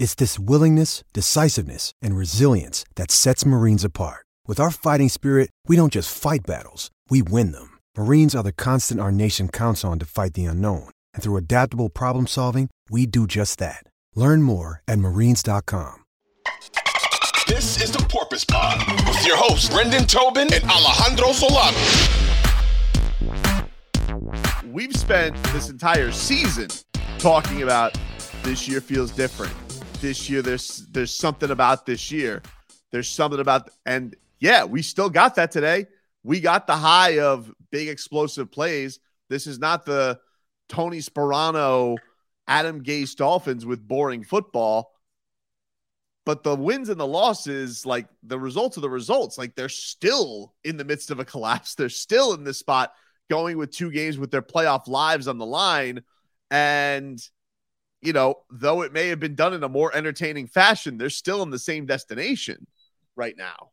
It's this willingness, decisiveness, and resilience that sets Marines apart. With our fighting spirit, we don't just fight battles, we win them. Marines are the constant our nation counts on to fight the unknown. And through adaptable problem solving, we do just that. Learn more at marines.com. This is the Porpoise Pod with your hosts, Brendan Tobin and Alejandro Solano. We've spent this entire season talking about this year feels different. This year, there's there's something about this year. There's something about, and yeah, we still got that today. We got the high of big explosive plays. This is not the Tony Sparano, Adam Gase Dolphins with boring football. But the wins and the losses, like the results of the results, like they're still in the midst of a collapse. They're still in this spot going with two games with their playoff lives on the line. And, you know, though it may have been done in a more entertaining fashion, they're still in the same destination right now.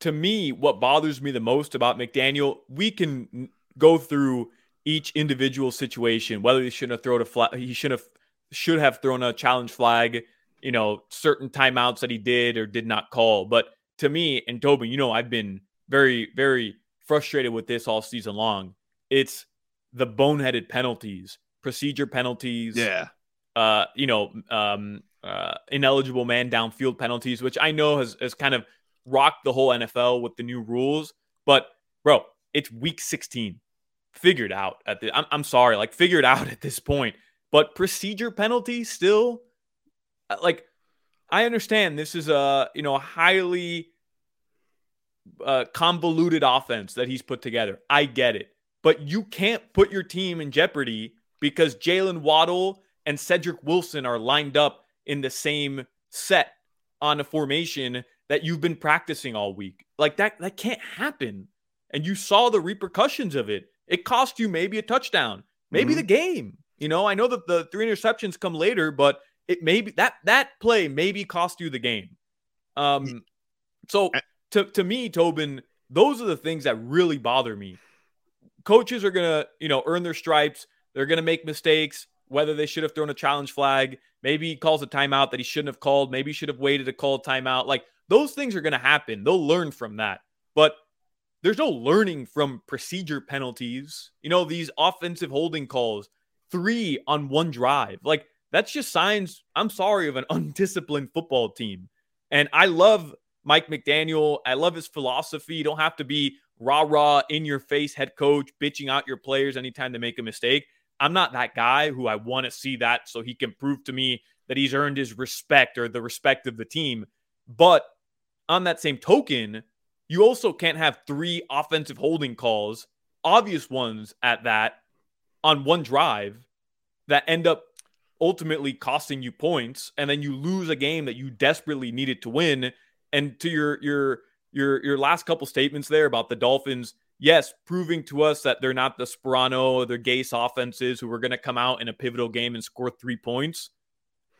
To me, what bothers me the most about McDaniel, we can go through each individual situation, whether he shouldn't have thrown a flag, he should have should have thrown a challenge flag, you know, certain timeouts that he did or did not call. But to me, and Tobin, you know, I've been very, very frustrated with this all season long. It's the boneheaded penalties, procedure penalties. Yeah. Uh, you know, um, uh, ineligible man downfield penalties, which I know has, has kind of rocked the whole NFL with the new rules. But bro, it's week 16. Figured out at the I'm, I'm sorry, like figured out at this point. But procedure penalty still uh, like I understand this is a you know highly uh, convoluted offense that he's put together. I get it, but you can't put your team in jeopardy because Jaylen Waddle and Cedrick Wilson are lined up in the same set on a formation that you've been practicing all week. Like that, that can't happen. And you saw the repercussions of it. It cost you maybe a touchdown, maybe mm-hmm. the game. You know, I know that the three interceptions come later, but it maybe that that play maybe cost you the game. Um, so to to me, Tobin, those are the things that really bother me. Coaches are gonna, you know, earn their stripes. They're gonna make mistakes. Whether they should have thrown a challenge flag, maybe he calls a timeout that he shouldn't have called. Maybe he should have waited to call a timeout. Like those things are gonna happen. They'll learn from that. But there's no learning from procedure penalties. You know, these offensive holding calls, three on one drive. Like that's just signs, I'm sorry, of an undisciplined football team. And I love Mike McDaniel. I love his philosophy. You don't have to be rah rah in your face head coach, bitching out your players anytime they make a mistake. I'm not that guy who I want to see that so he can prove to me that he's earned his respect or the respect of the team. But on that same token, you also can't have three offensive holding calls, obvious ones at that, on one drive that end up ultimately costing you points and then you lose a game that you desperately needed to win and to your your your your last couple statements there about the Dolphins yes proving to us that they're not the Sparano or the Gase offenses who are going to come out in a pivotal game and score 3 points.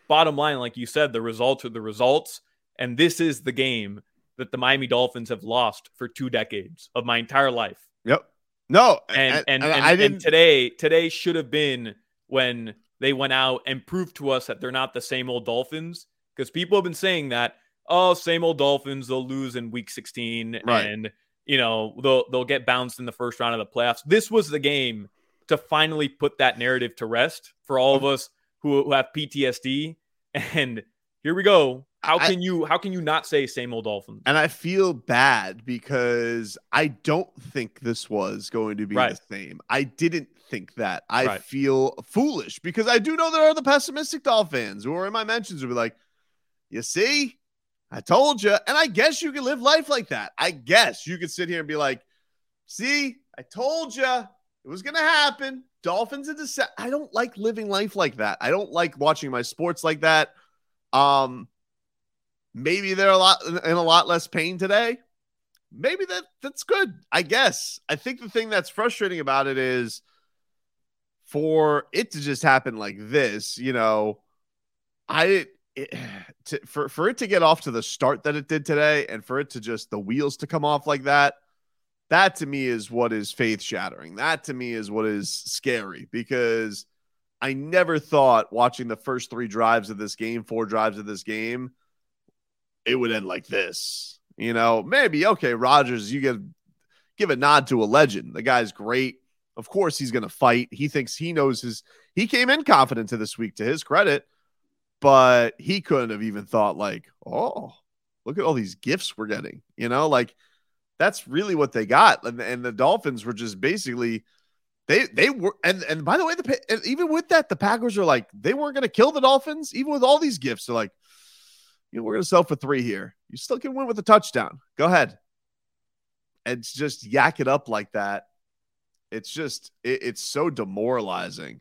Bottom line like you said the results are the results and this is the game that the Miami Dolphins have lost for two decades of my entire life. Yep. No and and, and, and, I didn't... and today today should have been when they went out and proved to us that they're not the same old Dolphins because people have been saying that oh same old Dolphins they'll lose in week 16 right. and you know they'll they'll get bounced in the first round of the playoffs. This was the game to finally put that narrative to rest for all of um, us who, who have PTSD and here we go. How can I, you how can you not say same old Dolphins? And I feel bad because I don't think this was going to be right. the same. I didn't think that. I right. feel foolish because I do know there are the pessimistic Dolphins who are in my mentions who be like, you see, I told you. And I guess you can live life like that. I guess you could sit here and be like, see, I told you it was going to happen. Dolphins in December. I don't like living life like that. I don't like watching my sports like that. Um, maybe they're a lot in a lot less pain today. Maybe that that's good. I guess. I think the thing that's frustrating about it is for it to just happen like this, you know, I it, to, for for it to get off to the start that it did today and for it to just the wheels to come off like that that to me is what is faith shattering. That to me is what is scary because I never thought watching the first three drives of this game, four drives of this game, it would end like this. You know, maybe okay, Rodgers, you give give a nod to a legend. The guy's great. Of course, he's going to fight. He thinks he knows his. He came in confident to this week, to his credit, but he couldn't have even thought like, oh, look at all these gifts we're getting. You know, like that's really what they got. And, and the Dolphins were just basically they they were and and by the way, the even with that, the Packers are like they weren't going to kill the Dolphins even with all these gifts. They're like, you know, we're going to sell for three here. You still can win with a touchdown. Go ahead. And just yak it up like that. It's just it, it's so demoralizing.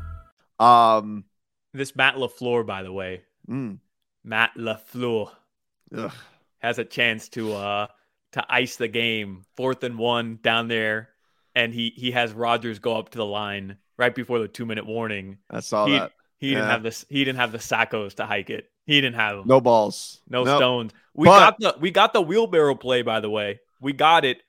Um, this Matt LaFleur, by the way, mm, Matt LaFleur ugh. has a chance to uh to ice the game, fourth and one down there, and he he has Rodgers go up to the line right before the two minute warning. I saw he, that. He didn't have this. He didn't have the sackos to hike it. He didn't have them. No balls. No Nope. stones. We But- got the we got the wheelbarrow play by the way. We got it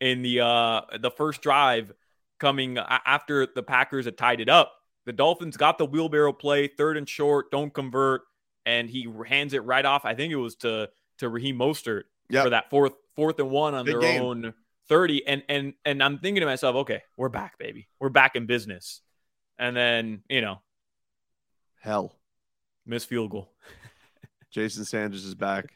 in the uh the first drive coming after the Packers had tied it up. The Dolphins got the wheelbarrow play, third and short, don't convert, and he hands it right off. I think it was to to Raheem Mostert Yep. for that fourth fourth and one on Big their game. own 30 and and and I'm thinking to myself, okay, we're back, baby. We're back in business. And then, you know, Hell. miss field goal. Jason Sanders is back.